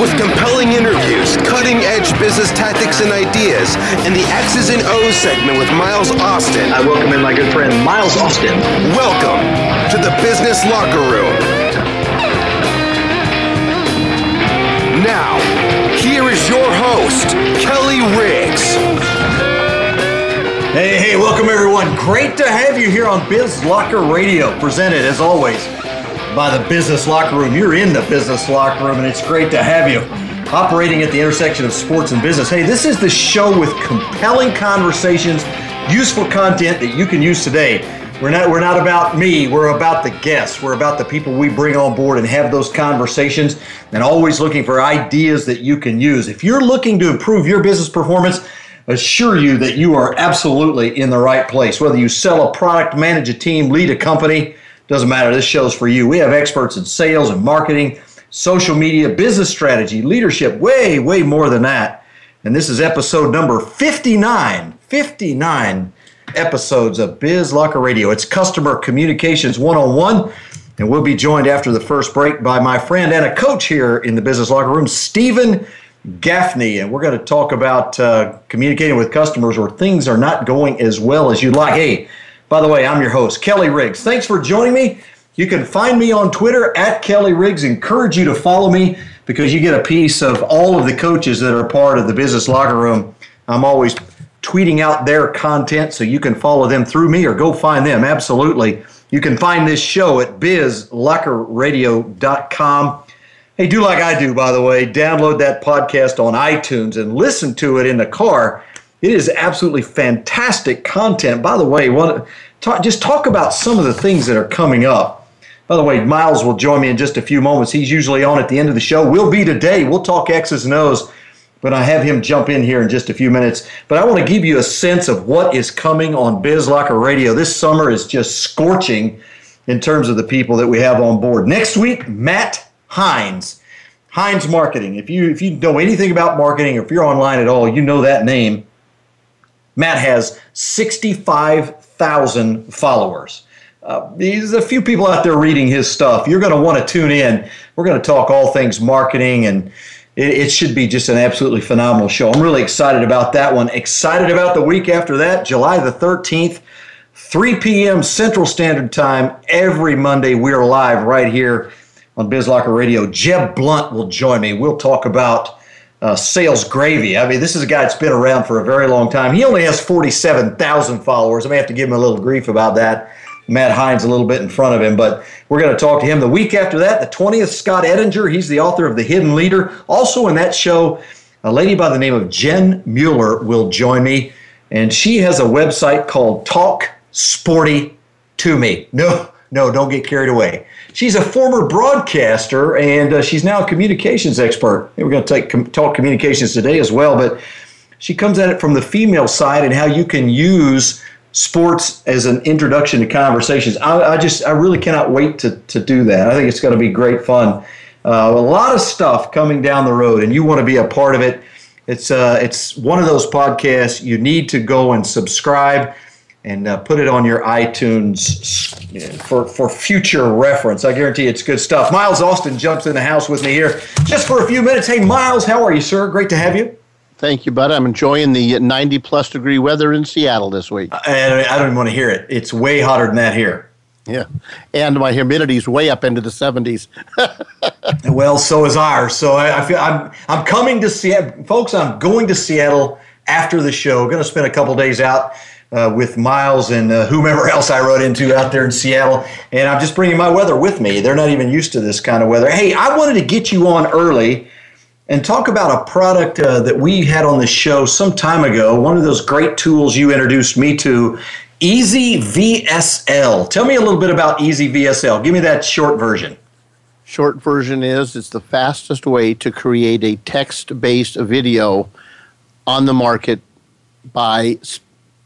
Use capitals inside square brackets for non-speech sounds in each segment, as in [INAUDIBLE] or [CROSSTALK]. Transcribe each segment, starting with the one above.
With compelling interviews, cutting edge business tactics and ideas, and the X's and O's segment with Miles Austin. I welcome in my good friend Miles Austin. Welcome to the Business Locker Room. Now, here is your host, Kelly Riggs. Hey, hey, welcome everyone. Great to have you here on Biz Locker Radio, presented as always by the Business Locker Room. You're in the Business Locker Room, and it's great to have you operating at the intersection of sports and business. Hey, this is the show with compelling conversations, useful content that you can use today. We're not we're not about me, we're about the guests. We're about the people we bring on board and have those conversations and always looking for ideas that you can use. If you're looking to improve your business performance, assure you that you are absolutely in the right place. Whether you sell a product, manage a team, lead a company, doesn't matter. This show's for you. We have experts in sales and marketing, social media, business strategy, leadership, way, way more than that. And this is episode number 59. 59 episodes of Biz Locker Radio. It's Customer Communications 101. And we'll be joined after the first break by my friend and a coach here in the Business Locker Room, Steven Gaffney. And we're going to talk about uh, communicating with customers where things are not going as well as you'd like. Hey, by the way, I'm your host, Kelly Riggs. Thanks for joining me. You can find me on Twitter at Kelly Riggs. Encourage you to follow me because you get a piece of all of the coaches that are part of the business locker room. I'm always tweeting out their content so you can follow them through me or go find them. Absolutely. You can find this show at bizlockerradio.com. Hey, do like I do, by the way. Download that podcast on iTunes and listen to it in the car it is absolutely fantastic content. By the way, talk, just talk about some of the things that are coming up. By the way, Miles will join me in just a few moments. He's usually on at the end of the show. We'll be today. We'll talk X's and O's, but I have him jump in here in just a few minutes. But I want to give you a sense of what is coming on Biz Locker Radio. This summer is just scorching in terms of the people that we have on board. Next week, Matt Heinz. Heinz Marketing. If you if you know anything about marketing, or if you're online at all, you know that name. Matt has 65,000 followers. Uh, there's a few people out there reading his stuff. You're going to want to tune in. We're going to talk all things marketing, and it, it, should be just an absolutely phenomenal show. I'm really excited about that one. Excited about the week after that, July the 13th, 3 p.m. Central Standard Time. Every Monday, we're live right here on BizLocker Radio. Jeb Blount will join me. We'll talk about uh, sales gravy. I mean, this is a guy that's been around for a very long time. He only has 47,000 followers. I may have to give him a little grief about that. Matt Heinz a little bit in front of him, but we're going to talk to him the week after that. The 20th, Scott Edinger. He's the author of The Hidden Leader. Also in that show, a lady by the name of Jen Mueller will join me, and she has a website called Talk Sporty to Me. No, no, don't get carried away. She's a former broadcaster and uh, she's now a communications expert. We're going to com- talk communications today as well, but she comes at it from the female side and how you can use sports as an introduction to conversations. I, I just, I really cannot wait to, to do that. I think it's going to be great fun. Uh, a lot of stuff coming down the road, and you want to be a part of it. It's uh, it's one of those podcasts you need to go and subscribe and uh, put it on your iTunes for, for future reference. I guarantee it's good stuff. Miles Austin jumps in the house with me here just for a few minutes. Hey, Miles, how are you, sir? Great to have you. Thank you, bud. I'm enjoying the 90 plus degree weather in Seattle this week. And I don't even want to hear it. It's way hotter than that here. Yeah, and my humidity is way up into the 70s. [LAUGHS] well, so is ours. So I, I, feel I'm I'm coming to Seattle, folks. I'm going to Seattle after the show. Going to spend a couple days out uh, with Miles and uh, whomever [LAUGHS] else I rode into out there in Seattle, and I'm just bringing my weather with me. They're not even used to this kind of weather. Hey, I wanted to get you on early and talk about a product uh, that we had on the show some time ago. One of those great tools you introduced me to Easy VSL. Tell me a little bit about Easy VSL. Give me that short version. Short version is it's the fastest way to create a text based video on the market by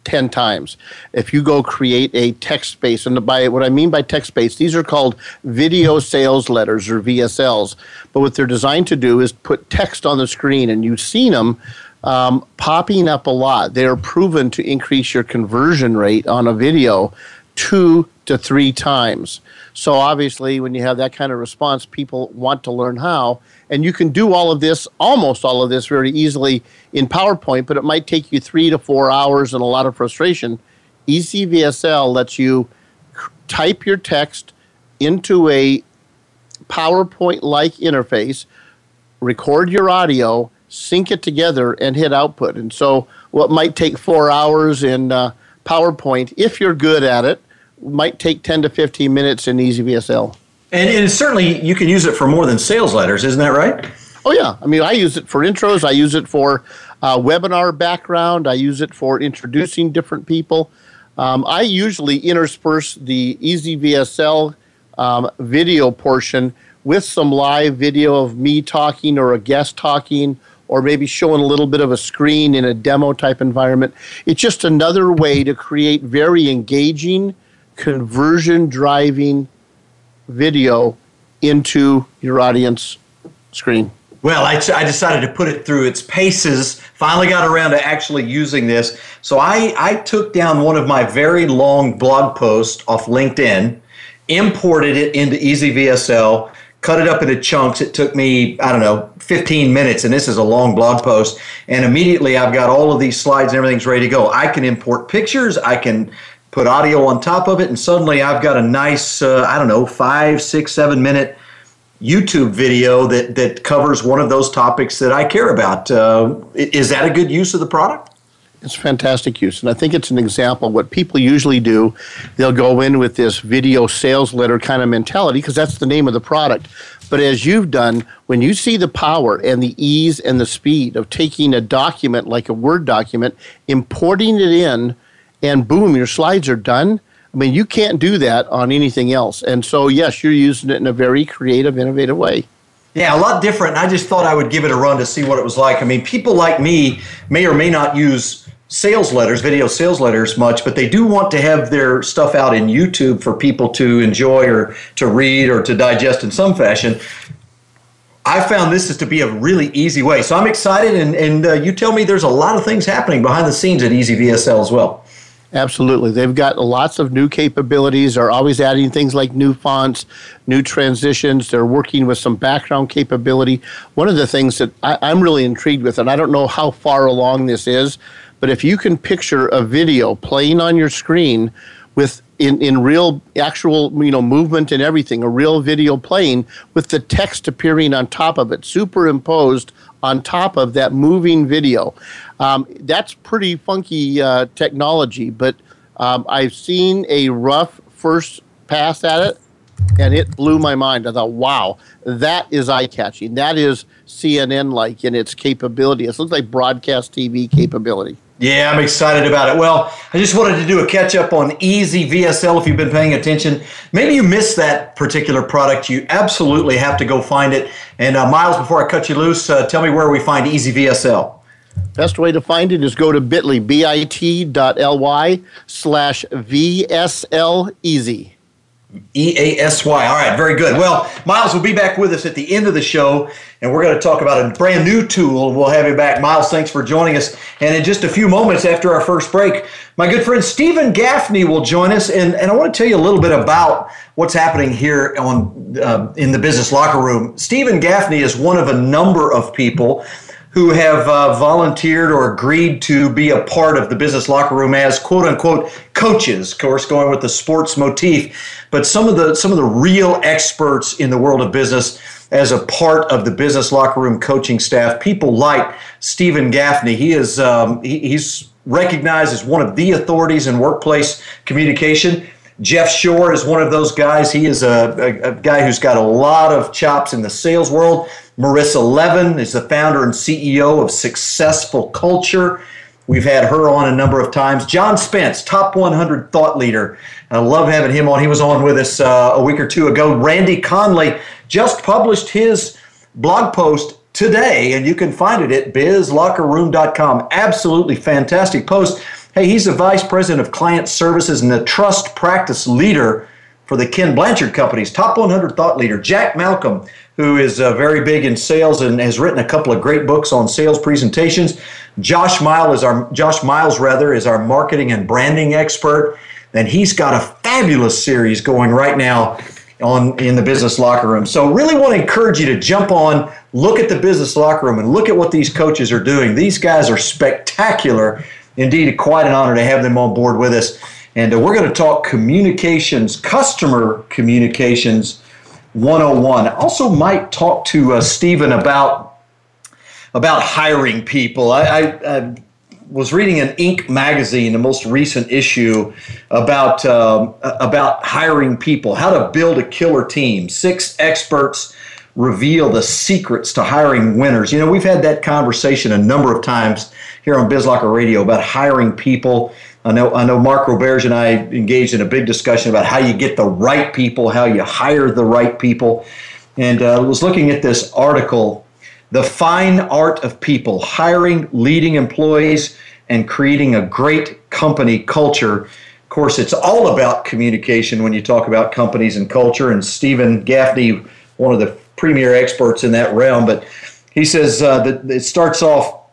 10 times. If you go create a text based, and by what I mean by text based, these are called video sales letters or VSLs. But what they're designed to do is put text on the screen, and you've seen them um, popping up a lot. They are proven to increase your conversion rate on a video two to three times. So obviously, when you have that kind of response, people want to learn how. And you can do all of this, almost all of this, very easily in PowerPoint, but it might take you three to four hours and a lot of frustration. EasyVSL lets you type your text into a PowerPoint like interface, record your audio, sync it together and hit output. And so, what might take four hours in uh, PowerPoint, if you're good at it, might take 10 to 15 minutes in EasyVSL. And, and certainly, you can use it for more than sales letters, isn't that right? Oh, yeah. I mean, I use it for intros, I use it for uh, webinar background, I use it for introducing different people. Um, I usually intersperse the EasyVSL um, video portion with some live video of me talking or a guest talking or maybe showing a little bit of a screen in a demo type environment. It's just another way to create very engaging, conversion driving video into your audience screen. Well, I, I decided to put it through its paces. Finally, got around to actually using this. So I, I took down one of my very long blog posts off LinkedIn, imported it into EasyVSL, cut it up into chunks. It took me, I don't know, 15 minutes, and this is a long blog post. And immediately I've got all of these slides and everything's ready to go. I can import pictures, I can put audio on top of it, and suddenly I've got a nice, uh, I don't know, five, six, seven minute YouTube video that, that covers one of those topics that I care about. Uh, is that a good use of the product? It's fantastic use. And I think it's an example. What people usually do, they'll go in with this video sales letter kind of mentality because that's the name of the product. But as you've done, when you see the power and the ease and the speed of taking a document like a Word document, importing it in, and boom, your slides are done. I mean, you can't do that on anything else. And so, yes, you're using it in a very creative, innovative way. Yeah, a lot different. I just thought I would give it a run to see what it was like. I mean, people like me may or may not use sales letters, video sales letters much, but they do want to have their stuff out in YouTube for people to enjoy or to read or to digest in some fashion. I found this is to be a really easy way. So I'm excited, and, and uh, you tell me there's a lot of things happening behind the scenes at Easy VSL as well. Absolutely. They've got lots of new capabilities. They're always adding things like new fonts, new transitions. They're working with some background capability. One of the things that I, am really intrigued with, and I don't know how far along this is, but if you can picture a video playing on your screen with in, in real actual you know movement and everything, a real video playing with the text appearing on top of it, superimposed on top of that moving video. Um, that's pretty funky uh, technology, but um, I've seen a rough first pass at it, and it blew my mind. I thought, wow, that is eye catching. That is CNN like in its capability. It looks like broadcast TV capability. Yeah, I'm excited about it. Well, I just wanted to do a catch up on Easy VSL if you've been paying attention. Maybe you missed that particular product. You absolutely have to go find it. And uh, Miles, before I cut you loose, uh, tell me where we find Easy VSL. Best way to find it is go to bit.ly, bit.ly slash VSL Easy. E A S Y. All right, very good. Well, Miles will be back with us at the end of the show, and we're going to talk about a brand new tool. We'll have you back. Miles, thanks for joining us. And in just a few moments after our first break, my good friend Steven Gaffney will join us, and, and I want to tell you a little bit about what's happening here on uh, in the business locker room. Steven Gaffney is one of a number of people who have uh, volunteered or agreed to be a part of the business locker room as quote unquote coaches. Of course, going with the sports motif, but some of the some of the real experts in the world of business as a part of the business locker room coaching staff. People like Steven Gaffney. He is um, he, he's recognized as one of the authorities in workplace communication. Jeff Shore is one of those guys. He is a, a, a, guy who's got a lot of chops in the sales world. Marissa Levin is the founder and CEO of Successful Culture. We've had her on a number of times. John Spence, top 100 thought leader. I love having him on. He was on with us uh, a week or two ago. Randy Conley just published his blog post today, and you can find it at bizlockerroom.com. Absolutely fantastic post. Hey, he's the vice president of client services and the trust practice leader for the Ken Blanchard Company's top 100 thought leader, Jack Malcolm, who is uh, very big in sales and has written a couple of great books on sales presentations. Josh Miles is our Josh Miles rather is our marketing and branding expert, and he's got a fabulous series going right now on in the business locker room. So really want to encourage you to jump on, look at the business locker room and look at what these coaches are doing. These guys are spectacular. Indeed, quite an honor to have them on board with us. And uh, we're going to talk communications, customer communications 101. I also might talk to uh, Steven about about hiring people. I, I, I was reading an Inc. magazine, the most recent issue, about um, about hiring people, how to build a killer team. Six experts reveal the secrets to hiring winners. You know, we've had that conversation a number of times here on BizLocker Radio about hiring people. I know I know Mark Roberge and I engaged in a big discussion about how you get the right people, how you hire the right people, and uh, was looking at this article the Fine Art of People, Hiring Leading Employees and Creating a Great Company Culture. Of course, it's all about communication when you talk about companies and culture. And Steven Gaffney, one of the premier experts in that realm, but he says uh, that it starts off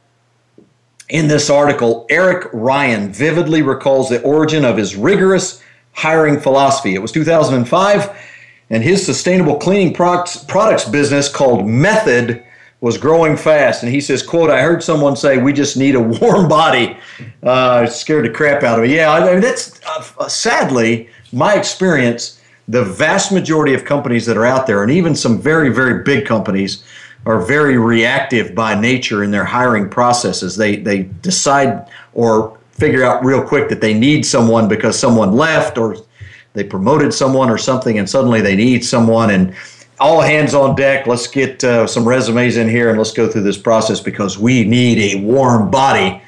in this article. Eric Ryan vividly recalls the origin of his rigorous hiring philosophy. It was 2005, and his sustainable cleaning products, products business called Method was growing fast. And he says, quote, I heard someone say, we just need a warm body. Uh, scared the crap out of me. Yeah, I mean, that's uh, sadly my experience. The vast majority of companies that are out there, and even some very, very big companies, are very reactive by nature in their hiring processes. They, they decide or figure out real quick that they need someone because someone left or they promoted someone or something and suddenly they need someone and all hands on deck. Let's get uh, some resumes in here and let's go through this process because we need a warm body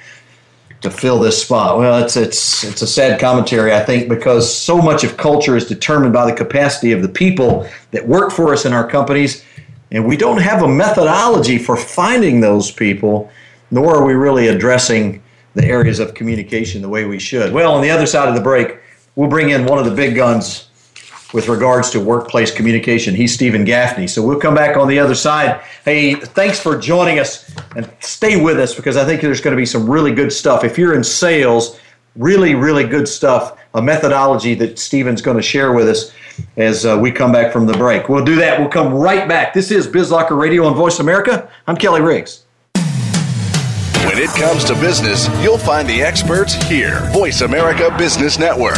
to fill this spot. Well, it's it's it's a sad commentary, I think, because so much of culture is determined by the capacity of the people that work for us in our companies, and we don't have a methodology for finding those people, nor are we really addressing the areas of communication the way we should. Well, on the other side of the break, we'll bring in one of the big guns with regards to workplace communication. He's Steven Gaffney. So we'll come back on the other side. Hey, thanks for joining us and stay with us because I think there's going to be some really good stuff. If you're in sales, really, really good stuff, a methodology that Steven's going to share with us as uh, we come back from the break. We'll do that. We'll come right back. This is BizLocker Radio on Voice America. I'm Kelly Riggs. When it comes to business, you'll find the experts here. Voice America Business Network.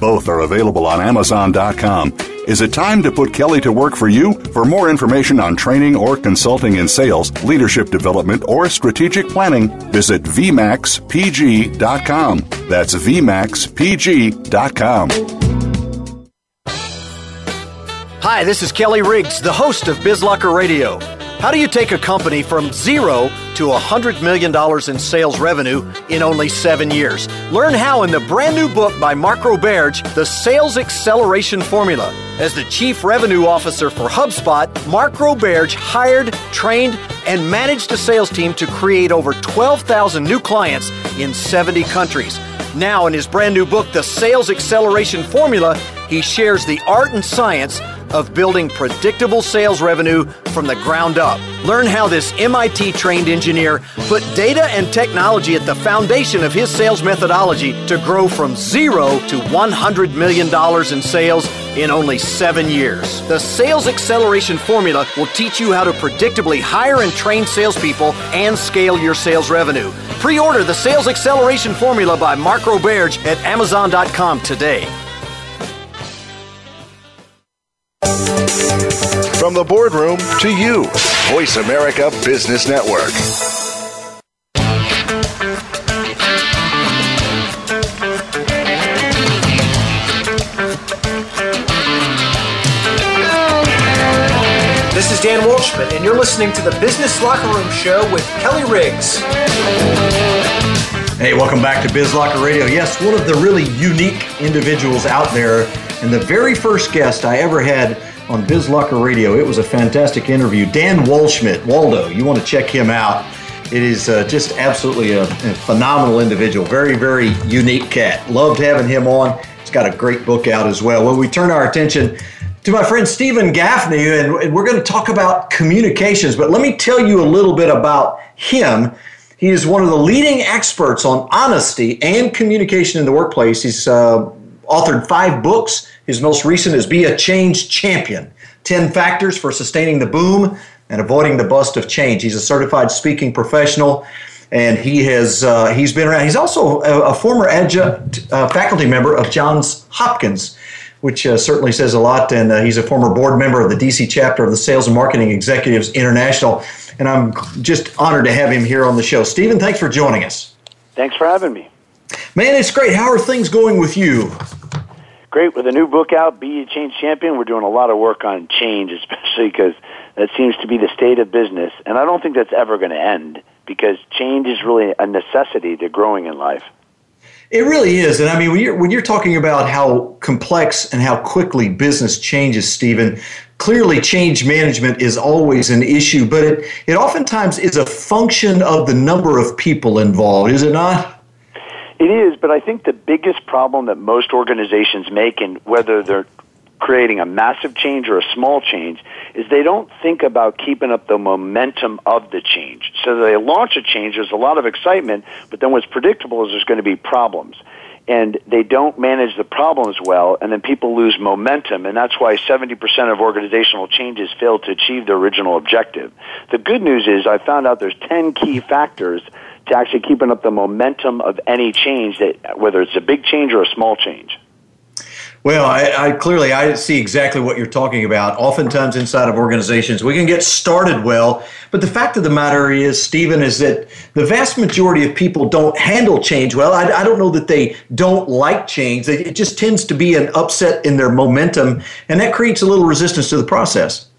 Both are available on Amazon.com. Is it time to put Kelly to work for you? For more information on training or consulting in sales, leadership development, or strategic planning, visit VMAXPG.com. That's VMAXPG.com. Hi, this is Kelly Riggs, the host of BizLocker Radio. How do you take a company from zero to $100 million in sales revenue in only seven years? Learn how in the brand new book by Mark Roberge, The Sales Acceleration Formula. As the Chief Revenue Officer for HubSpot, Mark Roberge hired, trained, and managed a sales team to create over 12,000 new clients in 70 countries. Now, in his brand new book, The Sales Acceleration Formula, he shares the art and science of building predictable sales revenue from the ground up. Learn how this MIT trained engineer put data and technology at the foundation of his sales methodology to grow from zero to $100 million in sales in only seven years. The Sales Acceleration Formula will teach you how to predictably hire and train salespeople and scale your sales revenue. Pre order the Sales Acceleration Formula by Mark Roberge at Amazon.com today. From the boardroom to you, Voice America Business Network. This is Dan Waldschmidt, and you're listening to the Business Locker Room Show with Kelly Riggs. Hey, welcome back to Biz Locker Radio. Yes, one of the really unique individuals out there, and the very first guest I ever had on BizLocker Radio. It was a fantastic interview. Dan Waldschmidt, Waldo, you want to check him out. It is uh, just absolutely a, a, phenomenal individual. Very, very unique cat. Loved having him on. He's got a great book out as well. Well, we turn our attention to my friend Steven Gaffney, and we're going to talk about communications. But let me tell you a little bit about him. He is one of the leading experts on honesty and communication in the workplace. He's uh, authored five books. His most recent is Be a Change Champion 10 Factors for Sustaining the Boom and Avoiding the Bust of Change. He's a certified speaking professional. And he has uh, he's been around. He's also a, a former adjunct uh, faculty member of Johns Hopkins which uh, certainly says a lot. And uh, he's a former board member of the DC chapter of the Sales and Marketing Executives International. And I'm just honored to have him here on the show. Steven, thanks for joining us. Thanks for having me. Man, it's great. How are things going with you? Great. With a new book out, Be a Change Champion, we're doing a lot of work on change, [LAUGHS] especially because that seems to be the state of business. And I don't think that's ever going to end because change is really a necessity to growing in life. It really is, and I mean, when you're when you're talking about how complex and how quickly business changes, Steven, clearly change management is always an issue, but it it oftentimes is a function of the number of people involved, is it not? It is, but I think the biggest problem that most organizations make, and whether they're creating a massive change or a small change is they don't think about keeping up the momentum of the change. So they launch a change, there's a lot of excitement, but then what's predictable is there's going to be problems. And they don't manage the problems well, and then people lose momentum, and that's why 70% of organizational changes fail to achieve their original objective. The good news is I found out there's 10 key factors to actually keeping up the momentum of any change, that, whether it's a big change or a small change. Well, I, I, clearly I see exactly what you're talking about. Oftentimes inside of organizations, we can get started well, but the fact of the matter is, Steven, is that the vast majority of people don't handle change well. I, I don't know that they don't like change. It just tends to be an upset in their momentum, and that creates a little resistance to the process.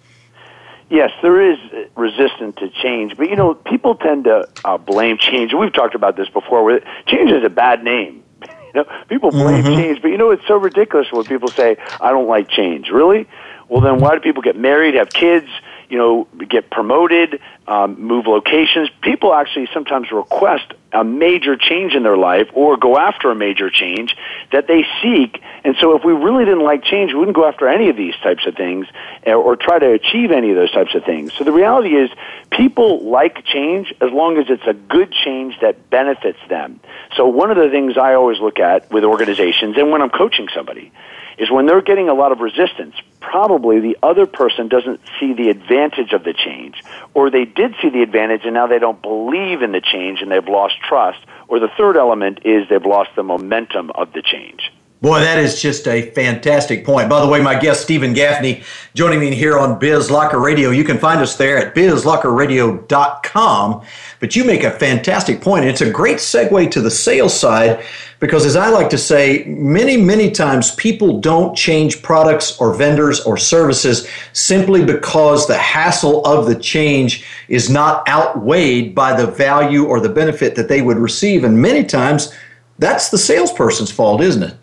Yes, there is resistance to change, but you know, people tend to uh, blame change. We've talked about this before. Change is a bad name [LAUGHS] you know, people blame mm-hmm. change, but you know it's so ridiculous when people say, "I don't like change." Really? Well, then why do people get married, have kids? You know, get promoted, um, move locations. People actually sometimes request a major change in their life or go after a major change that they seek. And so, if we really didn't like change, we wouldn't go after any of these types of things or, or try to achieve any of those types of things. So, the reality is, people like change as long as it's a good change that benefits them. So, one of the things I always look at with organizations and when I'm coaching somebody is when they're getting a lot of resistance, probably the other person doesn't see the advantage of the change, or they did see the advantage and now they don't believe in the change and they've lost trust, or the third element is they've lost the momentum of the change. Boy, that is just a fantastic point. By the way, my guest, Steven Gaffney, joining me here on Biz Locker Radio. You can find us there at bizlockerradio.com. But you make a fantastic point. It's a great segue to the sales side because, as I like to say, many, many times people don't change products or vendors or services simply because the hassle of the change is not outweighed by the value or the benefit that they would receive. And many times, that's the salesperson's fault, isn't it?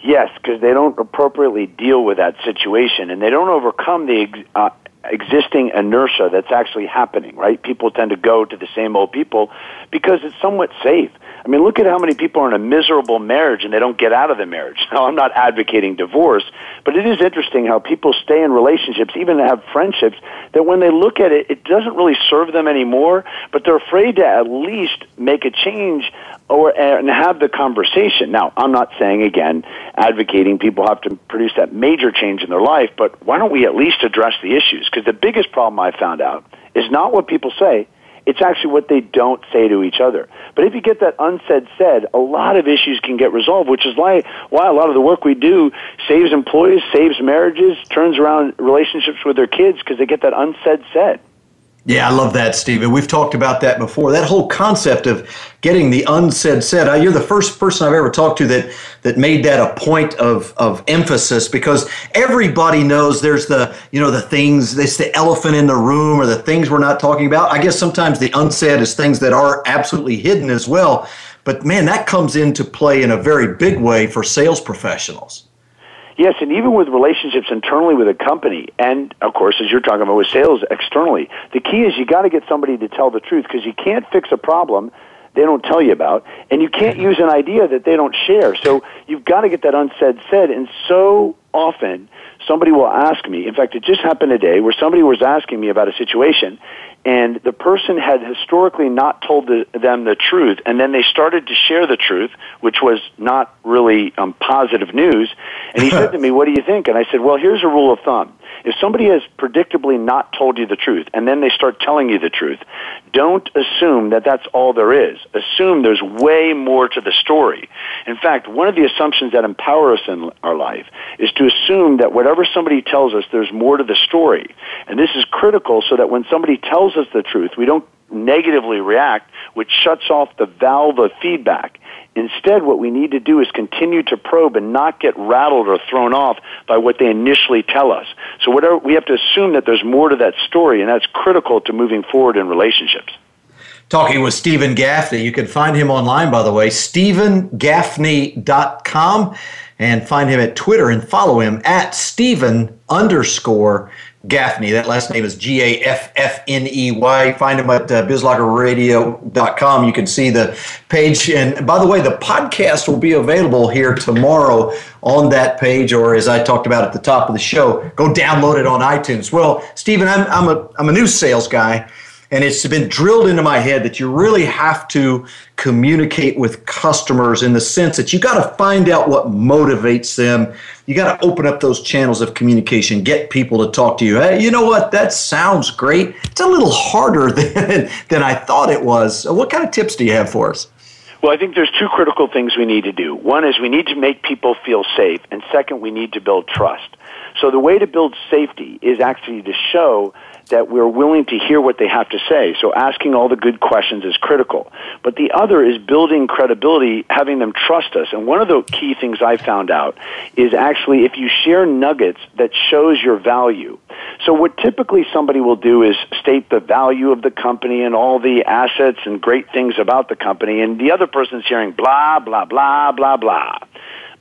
Yes, because they don't appropriately deal with that situation and they don't overcome the uh, existing inertia that's actually happening, right? People tend to go to the same old people because it's somewhat safe. I mean, look at how many people are in a miserable marriage and they don't get out of the marriage. [LAUGHS] Now, I'm not advocating divorce, but it is interesting how people stay in relationships, even have friendships, that when they look at it, it doesn't really serve them anymore, but they're afraid to at least make a change or and have the conversation. Now, I'm not saying again advocating people have to produce that major change in their life, but why don't we at least address the issues? Because the biggest problem I found out is not what people say, it's actually what they don't say to each other. But if you get that unsaid said, a lot of issues can get resolved, which is why why a lot of the work we do saves employees, saves marriages, turns around relationships with their kids because they get that unsaid said. Yeah, I love that, Steven. We've talked about that before. That whole concept of getting the unsaid said. Uh, you're the first person I've ever talked to that that made that a point of of emphasis because everybody knows there's the you know the things. It's the elephant in the room or the things we're not talking about. I guess sometimes the unsaid is things that are absolutely hidden as well. But man, that comes into play in a very big way for sales professionals. Yes, and even with relationships internally with a company, and of course, as you're talking about with sales externally, the key is you got to get somebody to tell the truth because you can't fix a problem they don't tell you about, and you can't mm-hmm. use an idea that they don't share. So you've got to get that unsaid said, and so often somebody will ask me. In fact, it just happened today where somebody was asking me about a situation, and the person had historically not told the, them the truth, and then they started to share the truth, which was not really um, positive news. And he said to [LAUGHS] me, "What do you think?" And I said, "Well, here's a rule of thumb: if somebody has predictably not told you the truth, and then they start telling you the truth, don't assume that that's all there is. Assume there's way more to the story. In fact, one of the assumptions that empower us in our life is to assume that whatever somebody tells us, there's more to the story. And this is critical so that when somebody tells us the truth, we don't negatively react, which shuts off the valve of feedback. Instead, what we need to do is continue to probe and not get rattled or thrown off by what they initially tell us. So whatever, we have to assume that there's more to that story, and that's critical to moving forward in relationships. Talking with Steven Gaffney. You can find him online, by the way, stevengaffney.com, and find him at Twitter and follow him at Steven underscore Gaffney. That last name is G A F F N E Y. Find him at uh, bizlockerradio.com. You can see the page. And by the way, the podcast will be available here tomorrow on that page, or as I talked about at the top of the show, go download it on iTunes. Well, Steven, I'm, I'm, a, I'm a new sales guy. And it's been drilled into my head that you really have to communicate with customers in the sense that you got to find out what motivates them. You got to open up those channels of communication, get people to talk to you. Hey, you know what? That sounds great. It's a little harder [LAUGHS] than, than I thought it was. What kind of tips do you have for us? Well, I think there's two critical things we need to do. One is we need to make people feel safe, and second, we need to build trust. So the way to build safety is actually to show that we're willing to hear what they have to say. So asking all the good questions is critical. But the other is building credibility, having them trust us. And one of the key things I found out is actually if you share nuggets that shows your value. So what typically somebody will do is state the value of the company and all the assets and great things about the company and the other person's hearing blah, blah, blah, blah, blah.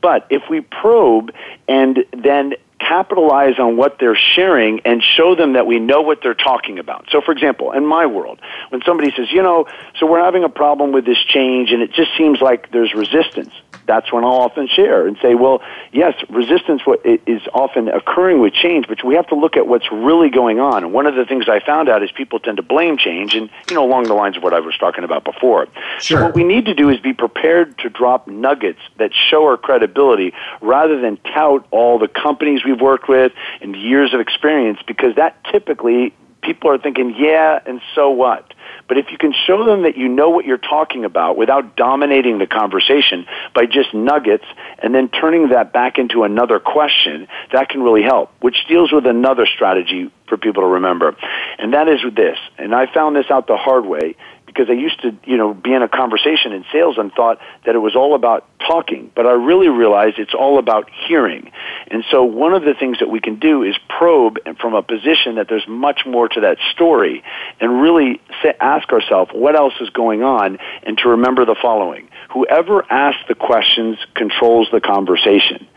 But if we probe and then capitalize on what they're sharing and show them that we know what they're talking about. So, for example, in my world, when somebody says, you know, so we're having a problem with this change and it just seems like there's resistance, that's when I'll often share and say, well, yes, resistance is often occurring with change, but we have to look at what's really going on. And one of the things I found out is people tend to blame change, and you know, along the lines of what I was talking about before. Sure. So what we need to do is be prepared to drop nuggets that show our credibility, rather than tout all the companies we've worked with and years of experience, because that typically people are thinking, yeah, and so what? But if you can show them that you know what you're talking about without dominating the conversation by just nuggets and then turning that back into another question, that can really help, which deals with another strategy for people to remember. And that is with this, and I found this out the hard way because I used to, you know, be in a conversation in sales and thought that it was all about talking, but I really realized it's all about hearing. And so one of the things that we can do is probe from a position that there's much more to that story and really ask ourselves what else is going on and to remember the following. Whoever asks the questions controls the conversation.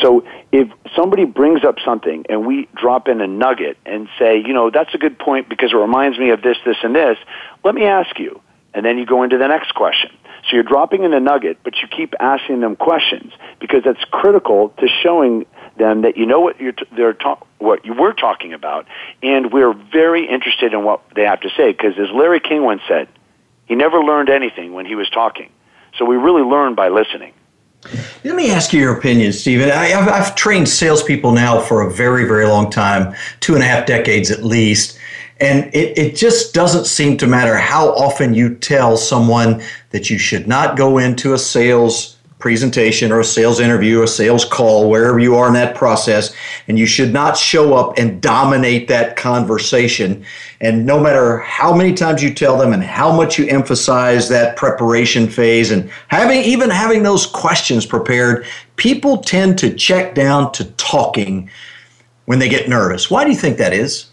So if somebody brings up something and we drop in a nugget and say, you know, that's a good point because it reminds me of this, this, and this, let me ask you, and then you go into the next question. So you're dropping in a nugget, but you keep asking them questions because that's critical to showing them that you know what you're t- they're ta- what you were talking about, and we're very interested in what they have to say. Because as Larry King once said, he never learned anything when he was talking. So we really learn by listening. Let me ask you your opinion, Steven. I, have I've trained salespeople now for a very, very long time, two and a half decades at least. And it, it just doesn't seem to matter how often you tell someone that you should not go into a sales presentation or a sales interview, a sales call, wherever you are in that process, and you should not show up and dominate that conversation. And no matter how many times you tell them and how much you emphasize that preparation phase and having even having those questions prepared, people tend to check down to talking when they get nervous. Why do you think that is?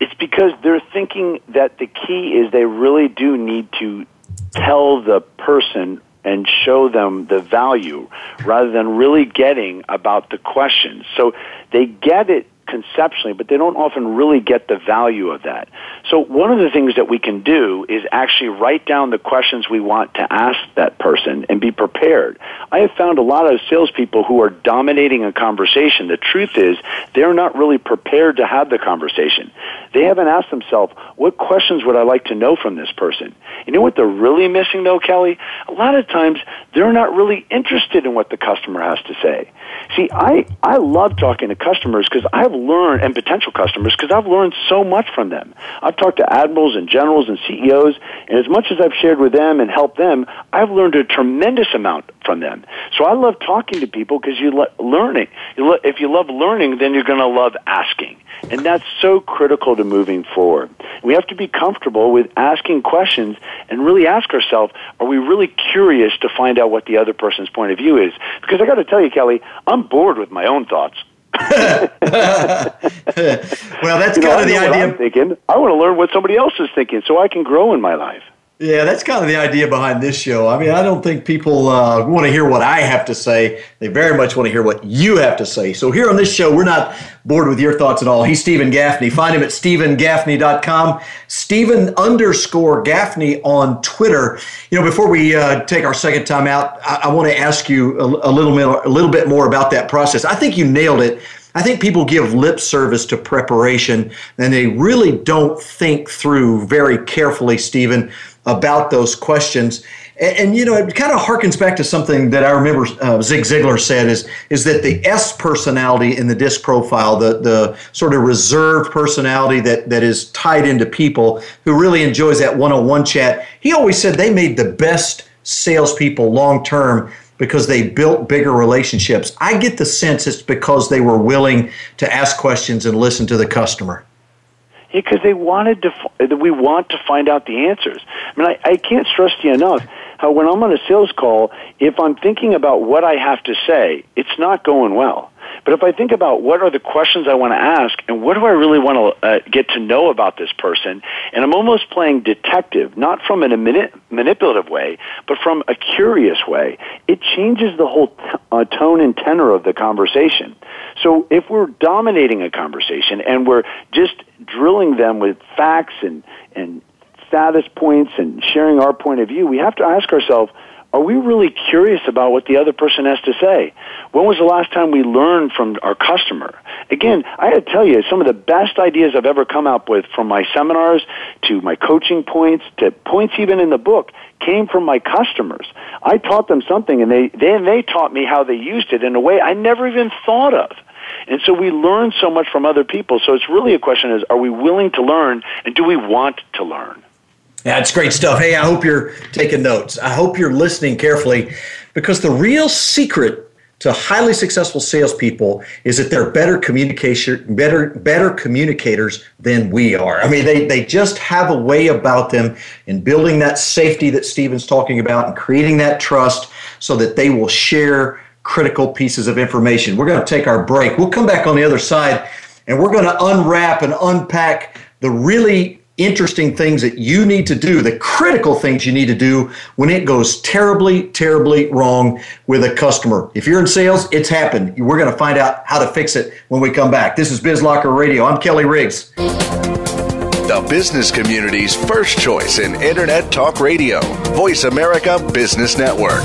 It's because they're thinking that the key is they really do need to tell the person and show them the value rather than really getting about the questions. So they get it conceptually, but they don't often really get the value of that. So one of the things that we can do is actually write down the questions we want to ask that person and be prepared. I have found a lot of salespeople who are dominating a conversation. The truth is they're not really prepared to have the conversation. They haven't asked themselves, what questions would I like to know from this person? You know what they're really missing though, Kelly? A lot of times they're not really interested in what the customer has to say. See, I, I love talking to customers because I've learned, and potential customers, because I've learned so much from them. I've talked to admirals and generals and CEOs, and as much as I've shared with them and helped them, I've learned a tremendous amount from them. So I love talking to people because you love learning. You lo- if you love learning, then you're going to love asking. And that's so critical to moving forward. We have to be comfortable with asking questions and really ask ourselves, are we really curious to find out what the other person's point of view is? Because I got to tell you, Kelly, I'm bored with my own thoughts. [LAUGHS] well, that's you know, kind of the idea. I'm thinking. I want to learn what somebody else is thinking so I can grow in my life. Yeah, that's kind of the idea behind this show. I mean, I don't think people uh, want to hear what I have to say. They very much want to hear what you have to say. So here on this show, we're not bored with your thoughts at all. He's Steven Gaffney. Find him at stevengaffney.com. Steven underscore Gaffney on Twitter. You know, before we uh, take our second time out, I, I want to ask you a, a little bit, a little bit more about that process. I think you nailed it. I think people give lip service to preparation and they really don't think through very carefully, Steven, about those questions. And, and, you know, it kind of harkens back to something that I remember uh, Zig Ziglar said is is that the S personality in the disc profile, the the sort of reserved personality that that is tied into people who really enjoys that one-on-one chat. He always said they made the best salespeople long term because they built bigger relationships. I get the sense it's because they were willing to ask questions and listen to the customer. Because they wanted to, we want to find out the answers. I mean, I, I can't stress to you enough how when I'm on a sales call, if I'm thinking about what I have to say, it's not going well. But if I think about what are the questions I want to ask and what do I really want to uh, get to know about this person, and I'm almost playing detective, not from a mani- manipulative way, but from a curious way, it changes the whole t- uh, tone and tenor of the conversation. So if we're dominating a conversation and we're just drilling them with facts and, and status points and sharing our point of view, we have to ask ourselves, are we really curious about what the other person has to say? When was the last time we learned from our customer? Again, I got to tell you, some of the best ideas I've ever come up with from my seminars to my coaching points to points even in the book came from my customers. I taught them something and they, then they taught me how they used it in a way I never even thought of. And so we learn so much from other people. So it's really a question is, are we willing to learn and do we want to learn? That's great stuff. Hey, I hope you're taking notes. I hope you're listening carefully because the real secret to highly successful salespeople is that they're better communication, better, better communicators than we are. I mean, they, they just have a way about them in building that safety that Steven's talking about and creating that trust so that they will share critical pieces of information. We're going to take our break. We'll come back on the other side and we're going to unwrap and unpack the really interesting things that you need to do, the critical things you need to do when it goes terribly, terribly wrong with a customer. If you're in sales, it's happened. We're going to find out how to fix it when we come back. This is BizLocker Radio. I'm Kelly Riggs. The business community's first choice in Internet Talk Radio. Voice America Business Network.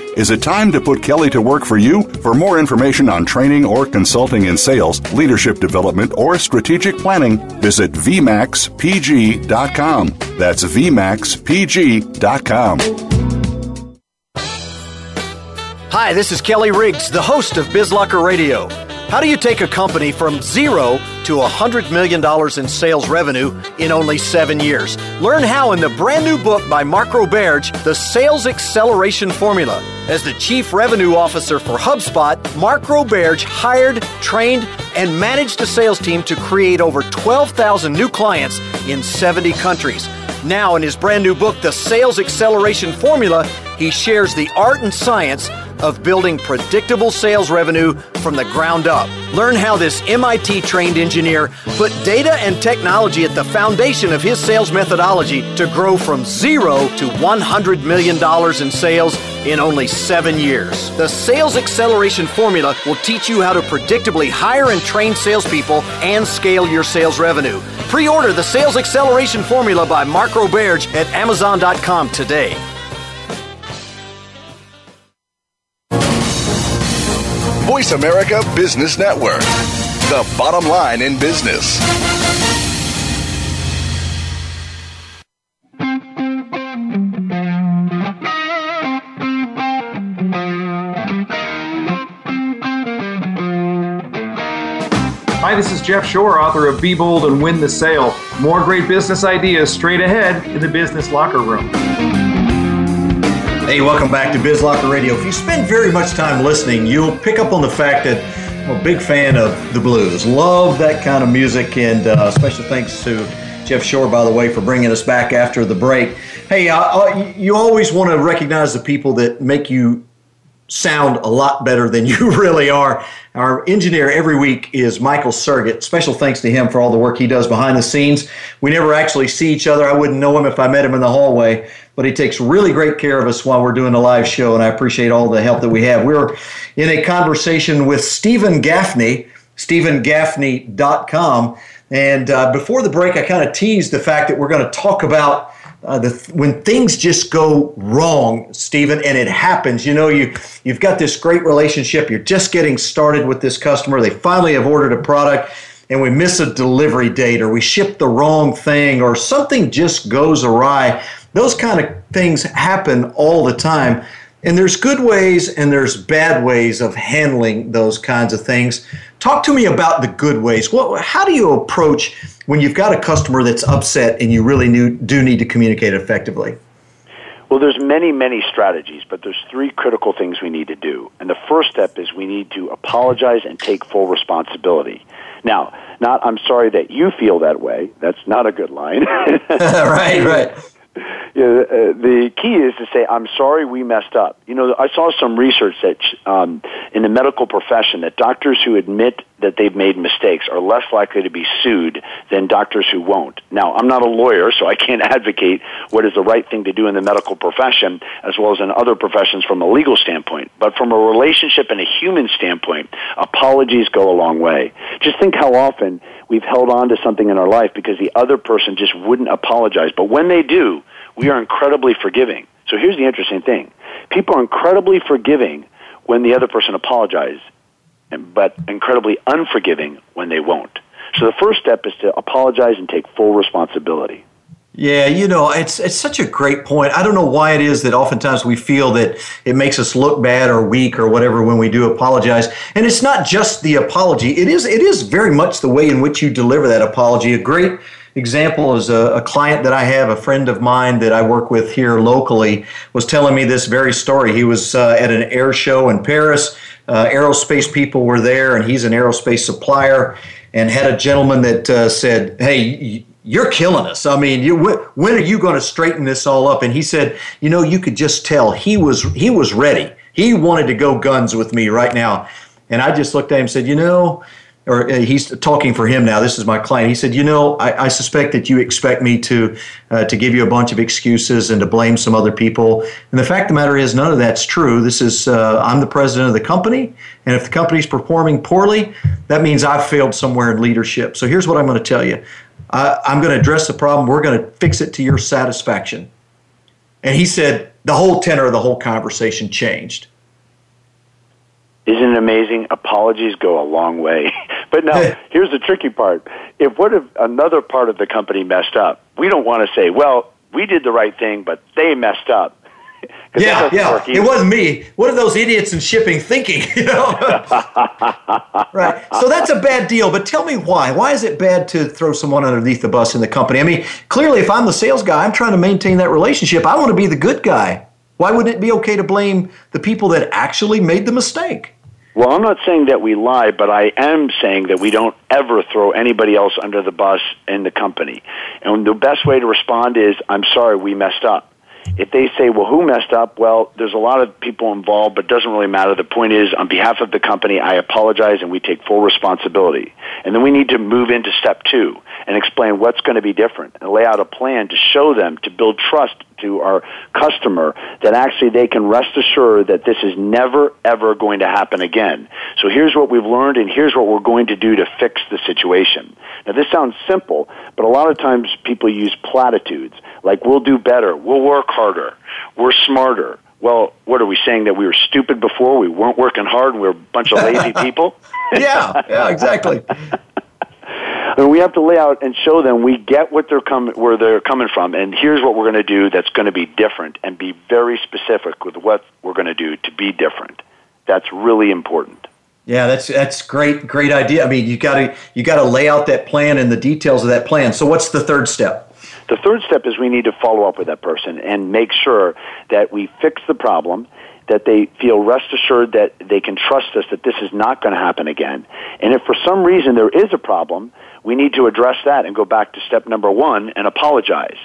Is it time to put Kelly to work for you? For more information on training or consulting in sales, leadership development, or strategic planning, visit VMAXPG.com. That's VMAXPG.com. Hi, this is Kelly Riggs, the host of BizLocker Radio. How do you take a company from zero to $100 million in sales revenue in only seven years? Learn how in the brand new book by Mark Roberge, The Sales Acceleration Formula. As the Chief Revenue Officer for HubSpot, Mark Roberge hired, trained, and managed a sales team to create over 12,000 new clients in 70 countries. Now, in his brand new book, The Sales Acceleration Formula, he shares the art and science of building predictable sales revenue from the ground up. Learn how this MIT trained engineer put data and technology at the foundation of his sales methodology to grow from zero to $100 million in sales in only seven years. The Sales Acceleration Formula will teach you how to predictably hire and train salespeople and scale your sales revenue. Pre order the Sales Acceleration Formula by Mark Roberge at Amazon.com today. Voice America Business Network. The bottom line in business. Hi, this is Jeff Shore, author of Be Bold and Win the Sale. More great business ideas straight ahead in the business locker room. Hey, welcome back to BizLocker Radio. If you spend very much time listening, you'll pick up on the fact that I'm a big fan of the blues. Love that kind of music, and uh, special thanks to Jeff Shore, by the way, for bringing us back after the break. Hey, uh, uh you always want to recognize the people that make you sound a lot better than [LAUGHS] you really are. Our engineer every week is Michael Sergett. Special thanks to him for all the work he does behind the scenes. We never actually see each other. I wouldn't know him if I met him in the hallway, but he takes really great care of us while we're doing the live show, and I appreciate all the help that we have. We're in a conversation with Steven Gaffney, stevengaffney.com. And uh, before the break, I kind of teased the fact that we're going to talk about uh, the, when things just go wrong, Steven, and it happens, you know, you you've got this great relationship. You're just getting started with this customer. They finally have ordered a product, and we miss a delivery date, or we ship the wrong thing, or something just goes awry. Those kind of things happen all the time. And there's good ways and there's bad ways of handling those kinds of things. Talk to me about the good ways. What, how do you approach when you've got a customer that's upset and you really new, do need to communicate effectively? Well, there's many, many strategies, but there's three critical things we need to do. And the first step is we need to apologize and take full responsibility. Now, not I'm sorry that you feel that way. That's not a good line. [LAUGHS] right, right you know, uh, the key is to say, "I'm sorry, we messed up." You know, I saw some research that um, in the medical profession that doctors who admit that they've made mistakes are less likely to be sued than doctors who won't. Now, I'm not a lawyer, so I can't [LAUGHS] advocate what is the right thing to do in the medical profession as well as in other professions from a legal standpoint. But from a relationship and a human standpoint, apologies go a long way. Just think how often we've held on to something in our life because the other person just wouldn't apologize. But when they do, we are incredibly forgiving. So here's the interesting thing. People are incredibly forgiving when the other person apologizes, but incredibly unforgiving when they won't. So the first step is to apologize and take full responsibility. Yeah, you know, it's it's such a great point. I don't know why it is that oftentimes we feel that it makes us look bad or weak or whatever when we do apologize. And it's not just the apology. It is it is very much the way in which you deliver that apology. A great example is a, a client that I have, a friend of mine that I work with here locally, was telling me this very story. He was uh, at an air show in Paris. Uh, aerospace people were there, and he's an aerospace supplier and had a gentleman that uh, said, "Hey, you're killing us. I mean, you, when are you going to straighten this all up? And he said, you know, you could just tell he was he was ready. He wanted to go guns with me right now. And I just looked at him and said, you know, or uh, he's talking for him now. This is my client. He said, "You know, I, I suspect that you expect me to uh, to give you a bunch of excuses and to blame some other people. And the fact of the matter is, none of that's true. This is uh, I'm the president of the company, and if the company's performing poorly, that means I've failed somewhere in leadership. So here's what I'm going to tell you. I'm going to address the problem. We're going to fix it to your satisfaction." And he said the whole tenor of the whole conversation changed. Isn't it amazing? Apologies go a long way. [LAUGHS] but now, [LAUGHS] here's the tricky part. If what if another part of the company messed up? We don't want to say, well, we did the right thing, but they messed up. Yeah, yeah. It wasn't me. What are those idiots in shipping thinking? [LAUGHS] You know, [LAUGHS] right? So that's a bad deal. But tell me why? Why is it bad to throw someone underneath the bus in the company? I mean, clearly, if I'm the sales guy, I'm trying to maintain that relationship. I want to be the good guy. Why wouldn't it be okay to blame the people that actually made the mistake? Well, I'm not saying that we lie, but I am saying that we don't ever throw anybody else under the bus in the company. And the best way to respond is, I'm sorry, we messed up. If they say, well, who messed up? Well, there's a lot of people involved, but it doesn't really matter. The point is, on behalf of the company, I apologize and we take full responsibility. And then we need to move into step two and explain what's going to be different and lay out a plan to show them, to build trust to our customer that actually they can rest assured that this is never ever going to happen again. So here's what we've learned and here's what we're going to do to fix the situation. Now this sounds simple, but a lot of times people use platitudes like we'll do better, we'll work harder, we're smarter. Well, what are we saying that we were stupid before? We weren't working hard. We were a bunch of lazy [LAUGHS] people. yeah, yeah, exactly. [LAUGHS] And we have to lay out and show them we get what they're coming, where they're coming from, and here's what we're going to do that's going to be different, and be very specific with what we're going to do to be different. That's really important. Yeah, that's that's great, great idea. I mean, you got to you got to lay out that plan and the details of that plan. So, what's the third step? The third step is we need to follow up with that person and make sure that we fix the problem that they feel rest assured that they can trust us that this is not going to happen again. And if for some reason there is a problem, we need to address that and go back to step number one and apologize.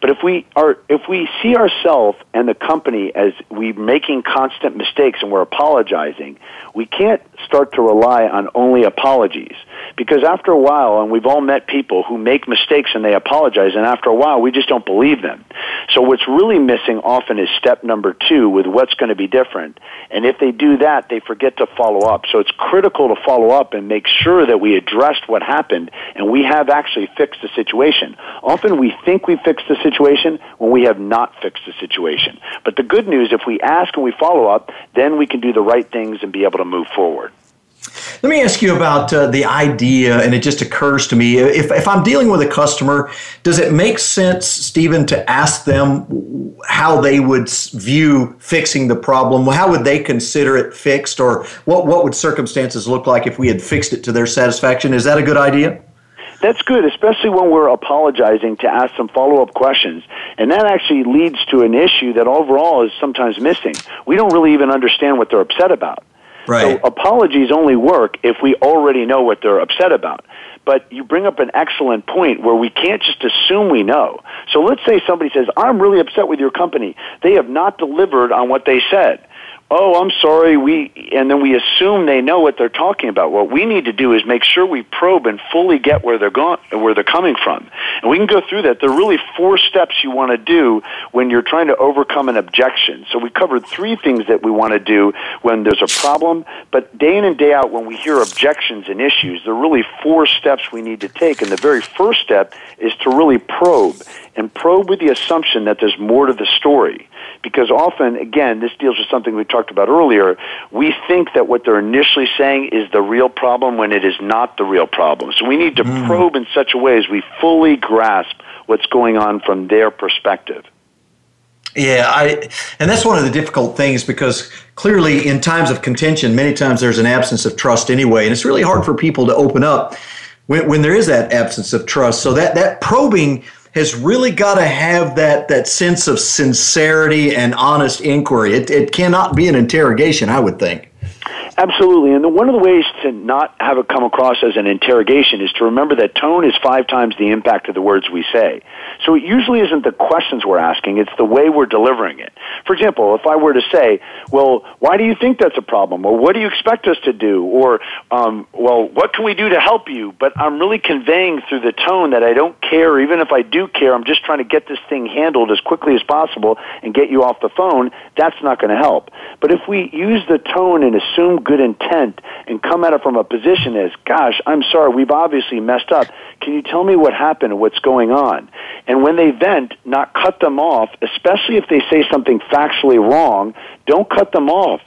But if we are, if we see ourselves and the company as we making constant mistakes and we're apologizing, we can't start to rely on only apologies. Because after a while, and we've all met people who make mistakes and they apologize, and after a while, we just don't believe them. So what's really missing often is step number two with what's going to be different. And if they do that, they forget to follow up. So it's critical to follow up and make sure that we addressed what happened and we have actually fixed the situation. Often we think we fixed the situation when we have not fixed the situation. But the good news, if we ask and we follow up, then we can do the right things and be able to move forward. Let me ask you about uh, the idea, and it just occurs to me if, if I'm dealing with a customer, does it make sense, Steven, to ask them how they would view fixing the problem? How would they consider it fixed, or what, what would circumstances look like if we had fixed it to their satisfaction? Is that a good idea? That's good, especially when we're apologizing to ask some follow up questions. And that actually leads to an issue that overall is sometimes missing. We don't really even understand what they're upset about. Right. So apologies only work if we already know what they're upset about. But you bring up an excellent point where we can't just assume we know. So let's say somebody says, I'm really upset with your company. They have not delivered on what they said oh, I'm sorry, we, and then we assume they know what they're talking about. What we need to do is make sure we probe and fully get where they're going, where they're coming from. And we can go through that. There are really four steps you want to do when you're trying to overcome an objection. So we covered three things that we want to do when there's a problem, but day in and day out when we hear objections and issues, there are really four steps we need to take. And the very first step is to really probe and probe with the assumption that there's more to the story because often, again, this deals with something we talked about earlier. We think that what they're initially saying is the real problem when it is not the real problem. So we need to mm. probe in such a way as we fully grasp what's going on from their perspective. Yeah, I, and that's one of the difficult things because clearly, in times of contention, many times there's an absence of trust anyway, and it's really hard for people to open up when, when there is that absence of trust. So that that probing has really got to have that that sense of sincerity and honest inquiry. It, it cannot be an interrogation, I would think. Absolutely. And one of the ways to not have it come across as an interrogation is to remember that tone is five times the impact of the words we say. So it usually isn't the questions we're asking, it's the way we're delivering it. For example, if I were to say, well, why do you think that's a problem? Or what do you expect us to do? Or, um, well, what can we do to help you? But I'm really conveying through the tone that I don't care, even if I do care, I'm just trying to get this thing handled as quickly as possible and get you off the phone. That's not going to help. But if we use the tone and assume good intent and come at it from a position as, gosh, I'm sorry, we've obviously messed up. Can you tell me what happened what's going on? And when they vent, not cut them off, especially if they say something factually wrong, don't cut them off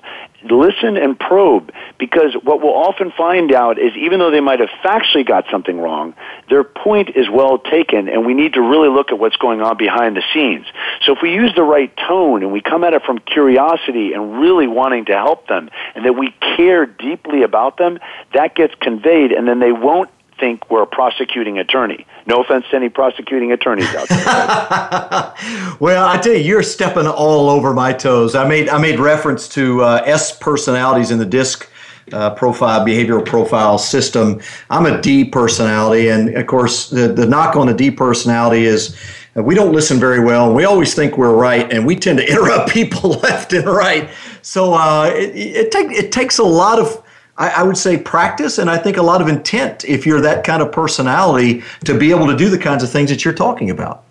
listen and probe because what we'll often find out is even though they might have factually got something wrong, their point is well taken and we need to really look at what's going on behind the scenes. So if we use the right tone and we come at it from curiosity and really wanting to help them and that we care deeply about them, that gets conveyed and then they won't think we're a prosecuting attorney. No offense to any prosecuting attorneys out there. [LAUGHS] well, I tell you, you're stepping all over my toes. I made I made reference to uh, S personalities in the DISC. Uh, profile behavioral profile system. I'm a D personality, and of course, the, the knock on a D personality is we don't listen very well. We always think we're right, and we tend to [LAUGHS] interrupt people [LAUGHS] left and right. So uh, it, it, take, it takes a lot of I, I, would say practice and I think a lot of intent if you're that kind of personality to be able to do the kinds of things that you're talking about.